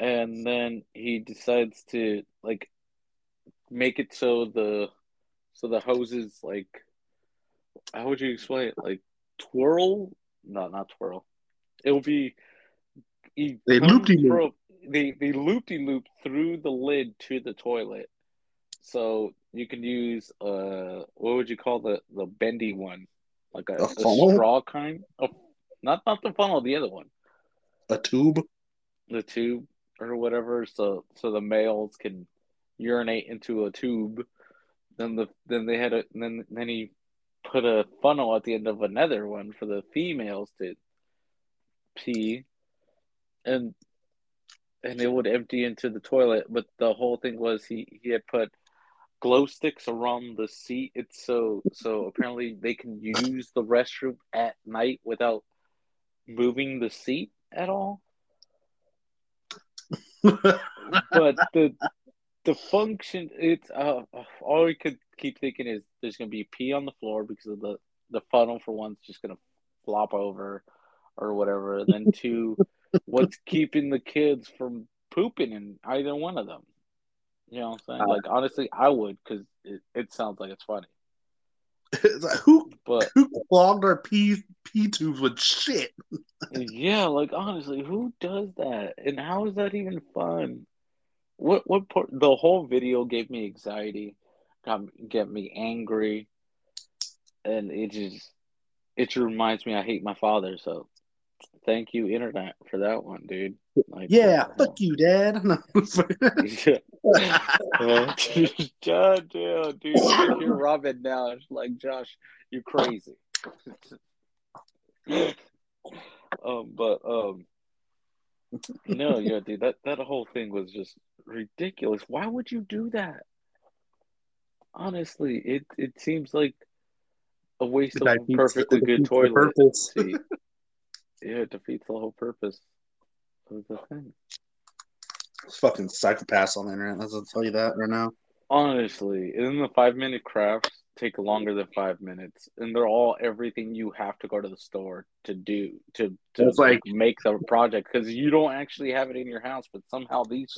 Speaker 2: And then he decides to like make it so the so the hoses like how would you explain it? Like twirl? No, not twirl. It'll be he
Speaker 1: They
Speaker 2: comes
Speaker 1: loop-de-loop.
Speaker 2: They they loop de loop through the lid to the toilet, so you can use uh what would you call the the bendy one, like a,
Speaker 1: A
Speaker 2: a straw kind? Oh, not not the funnel, the other one,
Speaker 1: A tube.
Speaker 2: the tube or whatever. So so the males can urinate into a tube. Then the then they had a then then he put a funnel at the end of another one for the females to pee, and and it would empty into the toilet. But the whole thing was he he had put glow sticks around the seat. It's so so apparently they can use the restroom at night without moving the seat at all. but the the function it's uh all we could keep thinking is there's gonna be pee on the floor because of the the funnel for one's just gonna flop over or whatever. And then two, what's keeping the kids from pooping in either one of them? You know what I'm saying?
Speaker 1: Uh,
Speaker 2: like honestly, I would because it, it sounds like it's funny.
Speaker 1: It's like, who
Speaker 2: But
Speaker 1: who clogged our pee pee tubes with shit?
Speaker 2: yeah, like honestly, who does that? And how is that even fun? What what part? The whole video gave me anxiety, got get me angry, and it just it just reminds me I hate my father. So thank you, internet, for that one, dude. Like,
Speaker 1: Yeah, fuck you, Dad. No.
Speaker 2: God damn, dude. Hear Robin now. It's like, Josh, you're crazy. um, but um, no, yeah, dude, that that whole thing was just ridiculous. Why would you do that? Honestly, it it seems like a waste of a
Speaker 1: defeats-
Speaker 2: perfectly good
Speaker 1: defeats
Speaker 2: toilet seat. Yeah, it defeats the whole purpose of the thing.
Speaker 1: It's fucking psychopaths on the internet. Let's tell you that right now.
Speaker 2: Honestly, in the five minute crafts take longer than five minutes, and they're all everything you have to go to the store to do to to
Speaker 1: It's like-
Speaker 2: make the project because you don't actually have it in your house, but somehow these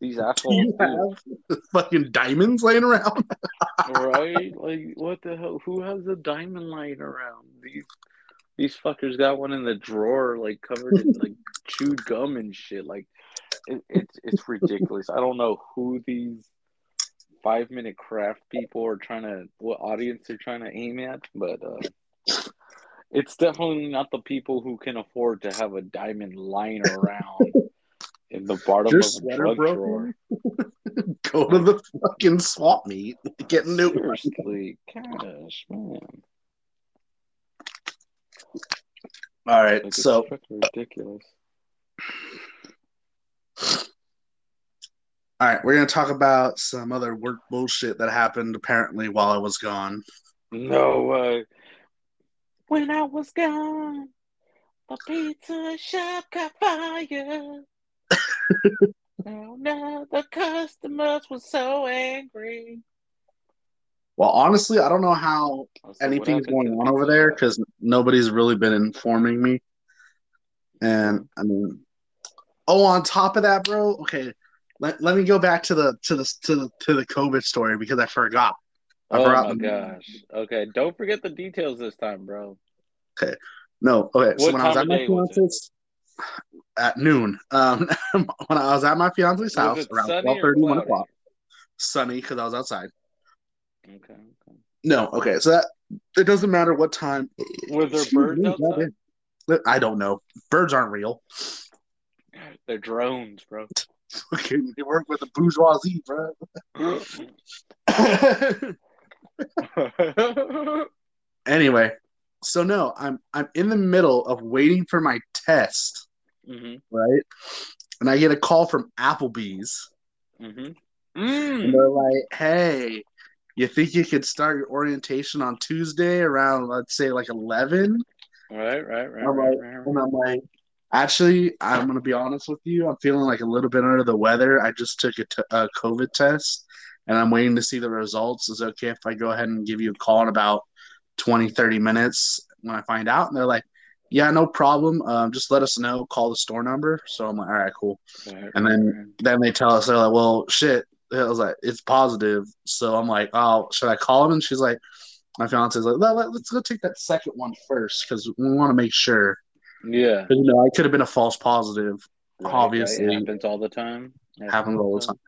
Speaker 2: these assholes
Speaker 1: have fucking diamonds laying around.
Speaker 2: right? Like, what the hell? Who has a diamond lying around? These these fuckers got one in the drawer, like covered in like chewed gum and shit. Like, it, it's it's ridiculous. I don't know who these five minute craft people are trying to, what audience they're trying to aim at, but uh, it's definitely not the people who can afford to have a diamond lying around in the bottom
Speaker 1: Your
Speaker 2: of a drug
Speaker 1: broken?
Speaker 2: drawer.
Speaker 1: Go to the fucking swap meet. Get new.
Speaker 2: Seriously, gosh, man.
Speaker 1: All right,
Speaker 2: Like,
Speaker 1: so
Speaker 2: ridiculous.
Speaker 1: All right, we're gonna talk about some other work bullshit that happened apparently while I was gone.
Speaker 2: No way. When I was gone, the pizza shop caught fire. oh no, the customers were so angry.
Speaker 1: Well, honestly, I don't know how
Speaker 2: I was like, what
Speaker 1: anything's going on over there because nobody's really been informing me. And I mean, oh, on top of that, bro. Okay, let, let me go back to the to the to the to the COVID story because I forgot. I
Speaker 2: Oh
Speaker 1: forgot
Speaker 2: my
Speaker 1: the-
Speaker 2: gosh. Okay, don't forget the details this time, bro. Okay.
Speaker 1: No, okay. so
Speaker 2: What
Speaker 1: when I was at my
Speaker 2: was
Speaker 1: fiance's at noon, um, when I was at my fiance's house around
Speaker 2: sunny
Speaker 1: twelve
Speaker 2: or
Speaker 1: thirty, one o'clock, sunny because I was outside.
Speaker 2: Okay, okay.
Speaker 1: No, okay, so that it doesn't matter what time.
Speaker 2: Were there birds outside?
Speaker 1: I don't know. Birds aren't real.
Speaker 2: They're drones, bro.
Speaker 1: Okay, they work with the bourgeoisie, bro. anyway, so no, I'm I'm in the middle of waiting for my test,
Speaker 2: hmm
Speaker 1: right? And I get a call from Applebee's,
Speaker 2: hmm
Speaker 1: and
Speaker 2: Mm.
Speaker 1: they're like, "Hey, you think you could start your orientation on Tuesday around, let's say, like 11?"
Speaker 2: Right, right, right,
Speaker 1: I'm
Speaker 2: right,
Speaker 1: like-
Speaker 2: right, right.
Speaker 1: And I'm like, "Actually, I'm gonna be honest with you. I'm feeling like a little bit under the weather. I just took a, t- a COVID test, and I'm waiting to see the results. Is it okay if I go ahead and give you a call in about 20, 30 minutes when I find out?" And they're like, "Yeah, no problem. Um, just let us know. Call the store number." So I'm like, "All right, cool."
Speaker 2: Right,
Speaker 1: And then
Speaker 2: right.
Speaker 1: then they tell us they're like, "Well, shit." I was like, "It's positive." So I'm like, "Oh, should I call him?" And she's like, "My fiance's like, well, let's go take that second one first because we want to make sure."
Speaker 2: Yeah.
Speaker 1: you know, I could have been a false positive.
Speaker 2: Right,
Speaker 1: Obviously.
Speaker 2: right. happens all the time.
Speaker 1: Happens all the time.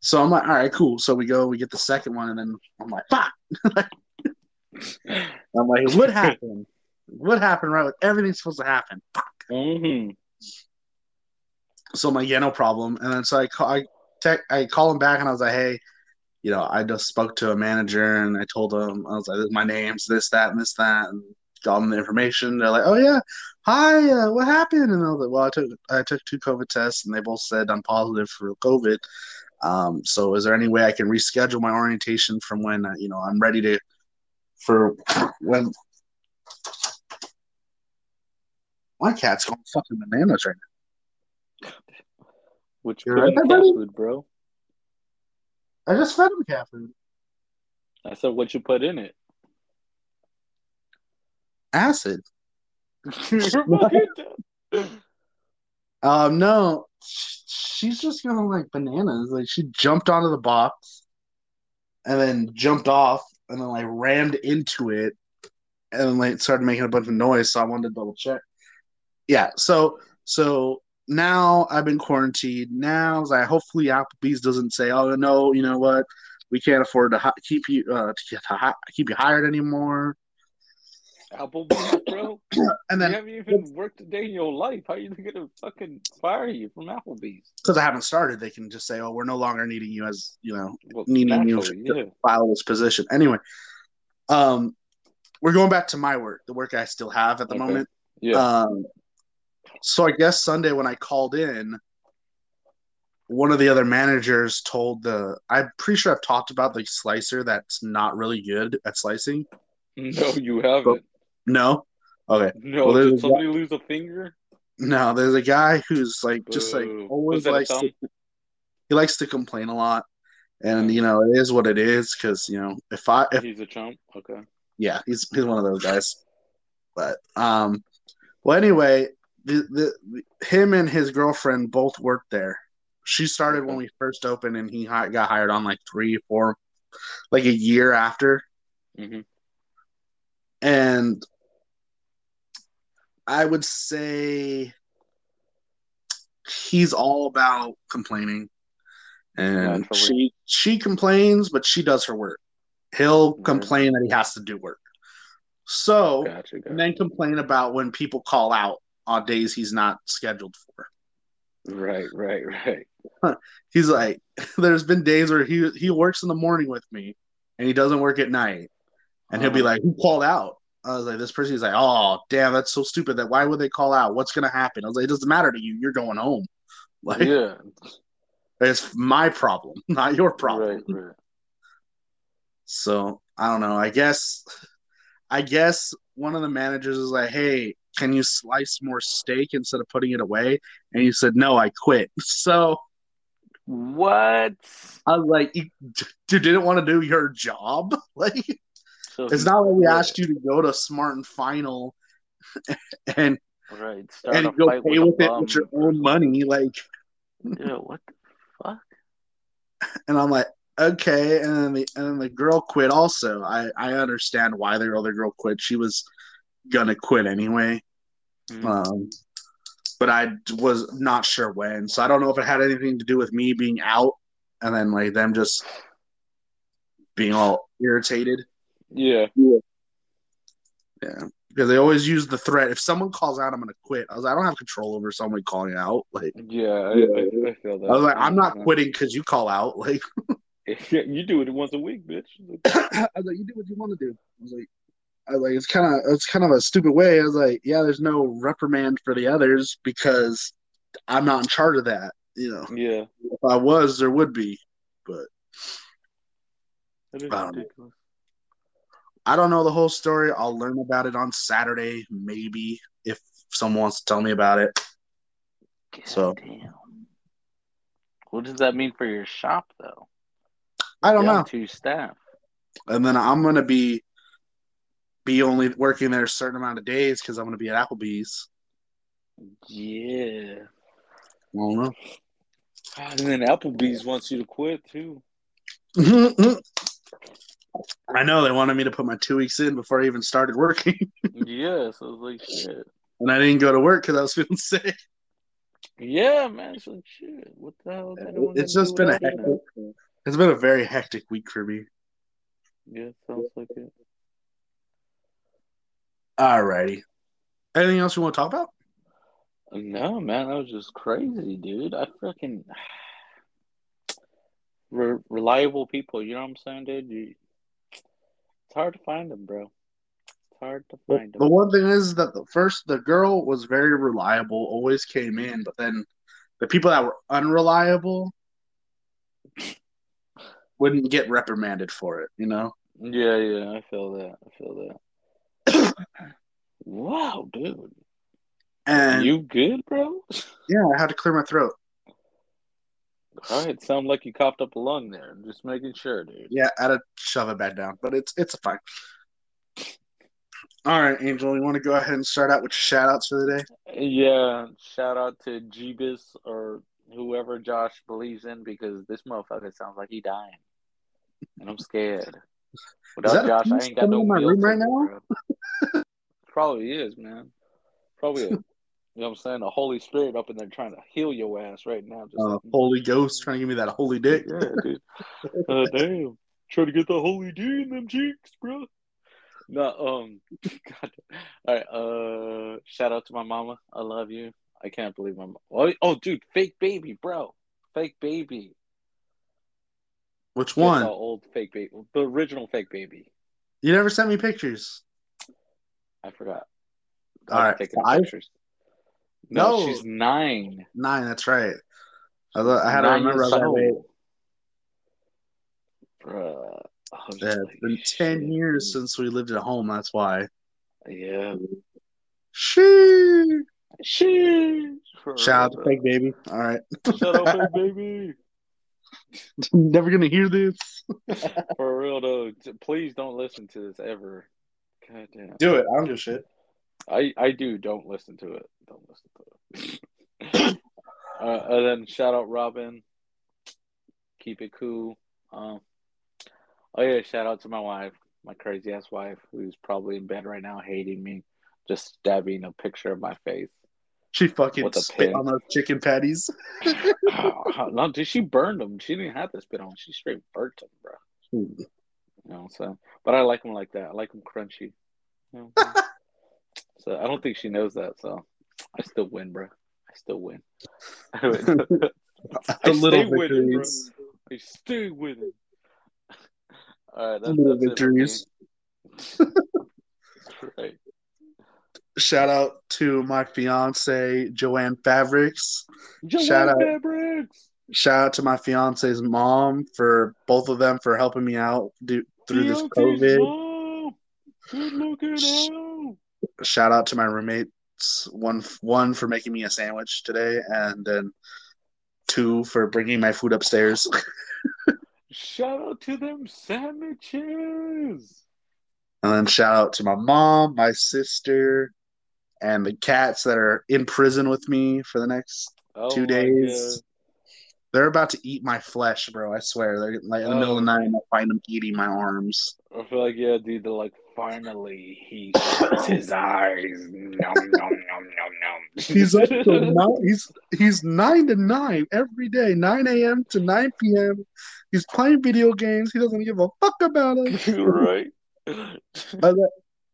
Speaker 1: So I'm like, "All right, cool." So we go, we get the second one, and then I'm like, "Fuck!" I'm like, "What happened? what happened? Right? With everything's supposed to happen."
Speaker 2: hmm
Speaker 1: So I'm like, "Yeah, no problem." And then so I call, I tech, I call him back, and I was like, "Hey." you know, I just spoke to a manager and I told him, I was like, "My name's this, that, and this, that," and them the information. They're like, "Oh yeah, hi, uh, what happened?" And I was like, "Well, I took I took two COVID tests and they both said I'm positive for COVID. Um, so is there any way I can reschedule my orientation from when uh, you know I'm ready to for when?" My cat's going fucking bananas right now.
Speaker 2: What you
Speaker 1: You're right
Speaker 2: in the
Speaker 1: there,
Speaker 2: cat
Speaker 1: buddy.
Speaker 2: food, bro?
Speaker 1: I just fed him cat food.
Speaker 2: I said what you put in it.
Speaker 1: Acid.
Speaker 2: You're fucking dumb.
Speaker 1: Um, no, sh- she's just going like bananas. Like she jumped onto the box, and then jumped off, and then like rammed into it, and then like started making a bunch of noise. So I wanted to double check. Yeah. So so now I've been quarantined. Now it's like hopefully Applebee's doesn't say, oh no, you know what, we can't afford to hi- keep you uh to get to hi- keep you hired anymore.
Speaker 2: Applebee's, bro.
Speaker 1: And
Speaker 2: you
Speaker 1: then
Speaker 2: haven't even worked a day in your life. How are you gonna fucking fire you from Applebee's?
Speaker 1: because I haven't started, they can just say, oh, we're no longer needing you as you know
Speaker 2: Well,
Speaker 1: Needing you
Speaker 2: yeah.
Speaker 1: file this position. Anyway, um, we're going back to my work, the work I still have at the
Speaker 2: Okay.
Speaker 1: moment.
Speaker 2: Yeah.
Speaker 1: Um, so I guess Sunday when I called in, one of the other managers told the. I'm pretty sure I've talked about the slicer that's not really good at slicing.
Speaker 2: no, you haven't.
Speaker 1: No, okay,
Speaker 2: No,
Speaker 1: Well,
Speaker 2: did
Speaker 1: a-
Speaker 2: somebody lose a finger?
Speaker 1: no. There's a guy who's like just like always
Speaker 2: Was that a
Speaker 1: likes to. He likes to complain a lot, and
Speaker 2: Yeah.
Speaker 1: you know it is what it is. Because you know if I if
Speaker 2: He's a chump. Okay.
Speaker 1: yeah, he's he's one of those guys. But um, well, anyway, the, the him and his girlfriend both worked there. She started when we first opened, and he hi- got hired on like three, four, like a year after.
Speaker 2: hmm
Speaker 1: And I would say he's all about complaining, and
Speaker 2: Naturally.
Speaker 1: she she complains, but she does her work. He'll
Speaker 2: Yeah.
Speaker 1: complain that he has to do work. So
Speaker 2: Gotcha. gotcha.
Speaker 1: and then complain about when people call out on days he's not scheduled for.
Speaker 2: Right, right, right.
Speaker 1: He's like, there's been days where he he works in the morning with me, and he doesn't work at night, and he'll be
Speaker 2: Uh-huh.
Speaker 1: like, "Who called out?" I was like, "This person." is like, "Oh, damn, that's so stupid. That why would they call out? What's gonna happen?" I was like, "It doesn't matter to you. You're going home. Like,
Speaker 2: yeah.
Speaker 1: it's my problem, not your problem."
Speaker 2: Right, right.
Speaker 1: So I don't know. I guess, I guess one of the managers is like, "Hey, can you slice more steak instead of putting it away?" And he said, "No, I quit." So
Speaker 2: What?
Speaker 1: I was like, "You, you didn't want to do your job? Like,
Speaker 2: So
Speaker 1: it's not like we asked you to go to Smart and Final and
Speaker 2: Right. Start
Speaker 1: and go pay
Speaker 2: with,
Speaker 1: with it with your own money." Like.
Speaker 2: What the fuck?
Speaker 1: and I'm like, "Okay." And then the and then the girl quit. Also, I I understand why the other girl quit. She was gonna quit anyway.
Speaker 2: Mhm.
Speaker 1: Um, but I was not sure when. So I don't know if it had anything to do with me being out and then like them just being all irritated.
Speaker 2: Yeah.
Speaker 1: Yeah. Because they always use the threat. If someone calls out, I'm gonna quit. I was like, I don't have control over someone calling out. Like
Speaker 2: Yeah. I, I, I feel that.
Speaker 1: I was like, I'm not quitting because you call out. Like
Speaker 2: you do it once a week, bitch.
Speaker 1: I was like, you do what you want to do. I was like, I was like, it's kind of it's kind of a stupid way. I was like, yeah, there's no reprimand for the others because I'm not in charge of that. You know,
Speaker 2: Yeah.
Speaker 1: if I was, there would be, but
Speaker 2: That is
Speaker 1: I don't know.
Speaker 2: Ridiculous.
Speaker 1: I don't know the whole story. I'll learn about it on Saturday, maybe if someone wants to tell me about it. So-
Speaker 2: Damn. What does that mean for your shop, though?
Speaker 1: I don't
Speaker 2: Down
Speaker 1: know.
Speaker 2: Two staff.
Speaker 1: And then I'm gonna be be only working there a certain amount of days because I'm gonna be at Applebee's.
Speaker 2: Yeah.
Speaker 1: I don't know.
Speaker 2: And then Applebee's wants you to quit too.
Speaker 1: I know they wanted me to put my two weeks in before I even started working,
Speaker 2: yeah, so it's like shit.
Speaker 1: and I didn't go to work because I was feeling sick.
Speaker 2: Yeah, man, it's like shit. What the hell? is
Speaker 1: It's just been a hectic. It's been a very hectic week for me.
Speaker 2: now? Yeah, sounds like it.
Speaker 1: Alrighty. Anything else you want to talk about?
Speaker 2: No, man, that was just crazy, dude. I freaking Re- reliable people. You know what I'm saying, dude? You... Hard to find them, bro. It's hard to find
Speaker 1: the
Speaker 2: them.
Speaker 1: The one thing is that the first the girl was very reliable, always came in, but then the people that were unreliable wouldn't get reprimanded for it, you know?
Speaker 2: Yeah, yeah, I feel that. I feel that. wow, dude.
Speaker 1: And
Speaker 2: you good, bro?
Speaker 1: yeah, I had to clear my throat.
Speaker 2: All right, sound like you coughed up a lung there. I'm just making sure, dude.
Speaker 1: Yeah, I had to shove it back down, but it's it's a fine. All right, Angel, you want to go ahead and start out with shout outs for the day?
Speaker 2: Yeah, shout out to Jeebus or whoever Josh believes in because this motherfucker sounds like he dying, and I'm scared. Without Josh, I ain't got no
Speaker 1: in my room right now?
Speaker 2: Probably is, man. Probably a, you know what I'm saying? The Holy Spirit up in there trying to heal your ass right now. Just
Speaker 1: Uh,
Speaker 2: like,
Speaker 1: Holy Ghost trying to give me that holy dick.
Speaker 2: yeah, dude. Uh, damn. Trying to get the holy D in them cheeks, bro. No, um, God. All right. Uh, shout out to my mama. I love you. I can't believe my. Oh, oh, dude, fake baby, bro. Fake baby.
Speaker 1: Which one?
Speaker 2: how old fake baby? The original fake baby.
Speaker 1: You never sent me pictures.
Speaker 2: I forgot.
Speaker 1: All right,
Speaker 2: taking
Speaker 1: five?
Speaker 2: pictures. No,
Speaker 1: No.
Speaker 2: she's nine.
Speaker 1: Nine, that's right. I, I had to
Speaker 2: Nine
Speaker 1: remember. I
Speaker 2: years
Speaker 1: was like,
Speaker 2: old.
Speaker 1: wait,
Speaker 2: Bruh. I was just
Speaker 1: yeah,
Speaker 2: like,
Speaker 1: it's been 10
Speaker 2: shit,
Speaker 1: years since we lived at home. That's why.
Speaker 2: Yeah.
Speaker 1: Sheesh.
Speaker 2: For
Speaker 1: Shout out to Fake Baby. All right.
Speaker 2: Shout out, fake baby.
Speaker 1: Never to hear this.
Speaker 2: For real though, please don't listen to this ever. God damn.
Speaker 1: Do it. I don't give a shit.
Speaker 2: I I do. Don't listen to it. Don't listen to it. uh, and then shout out Robin. Keep it cool. Um. Oh yeah, shout out to my wife, my crazy ass wife, who's probably in bed right now, hating me, just stabbing a picture of my face.
Speaker 1: She fucking
Speaker 2: With a
Speaker 1: spit
Speaker 2: pin.
Speaker 1: on those chicken patties.
Speaker 2: no, dude, she burned them. She didn't have to spit on. She straight burnt them, bro. You know saying? But I like them like that. I like them crunchy. You know what I'm saying? so I don't think she knows that. So I still win, bro. I still win. I.
Speaker 1: The
Speaker 2: I
Speaker 1: little
Speaker 2: stay winning, bro.
Speaker 1: victories.
Speaker 2: I stay winning. All right, that's,
Speaker 1: Little
Speaker 2: that's
Speaker 1: victories.
Speaker 2: it right.
Speaker 1: Shout out to my fiance, Joanne Fabrics.
Speaker 2: Joanne
Speaker 1: Shout out.
Speaker 2: Fabrics.
Speaker 1: Shout out to my fiance's mom for both of them for helping me out do, through this COVID.
Speaker 2: mom. Good looking out.
Speaker 1: Shout out to my roommates. One, one for making me a sandwich today, and then two for bringing my food upstairs.
Speaker 2: Shout out to them sandwiches.
Speaker 1: And then shout out to my mom, my sister, and the cats that are in prison with me for the next
Speaker 2: Oh
Speaker 1: two days. They're about to eat my flesh, bro. I swear. They're like in the middle of the
Speaker 2: Oh.
Speaker 1: night, I find them eating my arms.
Speaker 2: I feel like yeah, dude. They're like, finally he shuts his eyes. Nom nom nom nom nom.
Speaker 1: He's up till nine. He's he's nine to nine every day, nine a.m. to nine p.m. He's playing video games. He doesn't give a fuck about us.
Speaker 2: right.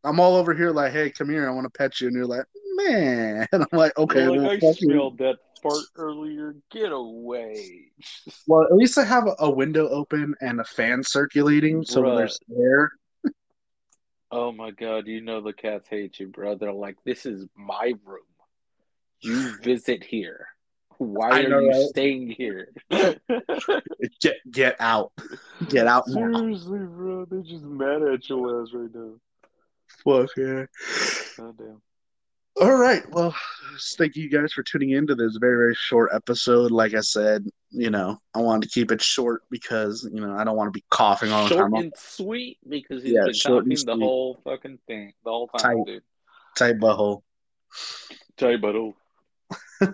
Speaker 1: I'm all over here like, hey, come here. I want to pet you, and you're like, man. And I'm like, okay, well,
Speaker 2: like I smelled that earlier. Get away.
Speaker 1: Well, at least I have a window open and a fan circulating, so
Speaker 2: Bruh.
Speaker 1: there's air.
Speaker 2: Oh my god, you know the cats hate you, bro. They're like, this is my room. You visit here. Why
Speaker 1: I
Speaker 2: are
Speaker 1: know,
Speaker 2: you
Speaker 1: right?
Speaker 2: staying here?
Speaker 1: Get get out, get out now.
Speaker 2: Seriously, bro. They're just mad at your ass right now.
Speaker 1: Fuck yeah.
Speaker 2: God damn.
Speaker 1: All right. Well, thank you guys for tuning in to this very, very short episode. Like I said, you know, I wanted to keep it short because, you know, I don't want to be coughing all the
Speaker 2: Short
Speaker 1: time.
Speaker 2: and sweet because he's
Speaker 1: Yeah,
Speaker 2: been
Speaker 1: short
Speaker 2: talking the whole fucking thing, the whole time,
Speaker 1: Tight.
Speaker 2: dude.
Speaker 1: Tight butthole.
Speaker 2: Tell you about oh,
Speaker 1: All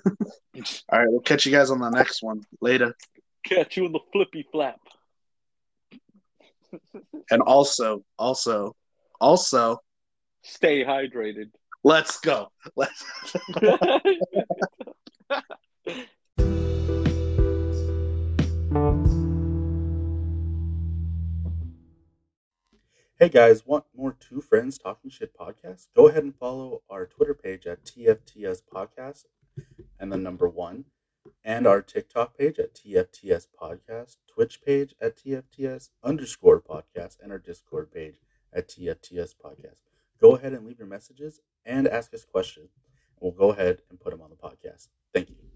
Speaker 1: right. We'll catch you guys on the next one. Later.
Speaker 2: catch you in the flippy flap.
Speaker 1: And also, also, also,
Speaker 2: Stay hydrated.
Speaker 1: Let's go. Let's.
Speaker 4: Hey guys, want more Two Friends Talking Shit podcast? Go ahead and follow our Twitter page at TFTS Podcast and the number one, and our TikTok page at TFTS Podcast, Twitch page at TFTS underscore podcast, and our Discord page at TFTS Podcast. Go ahead and leave your messages and ask us questions. We'll go ahead and put them on the podcast. Thank you.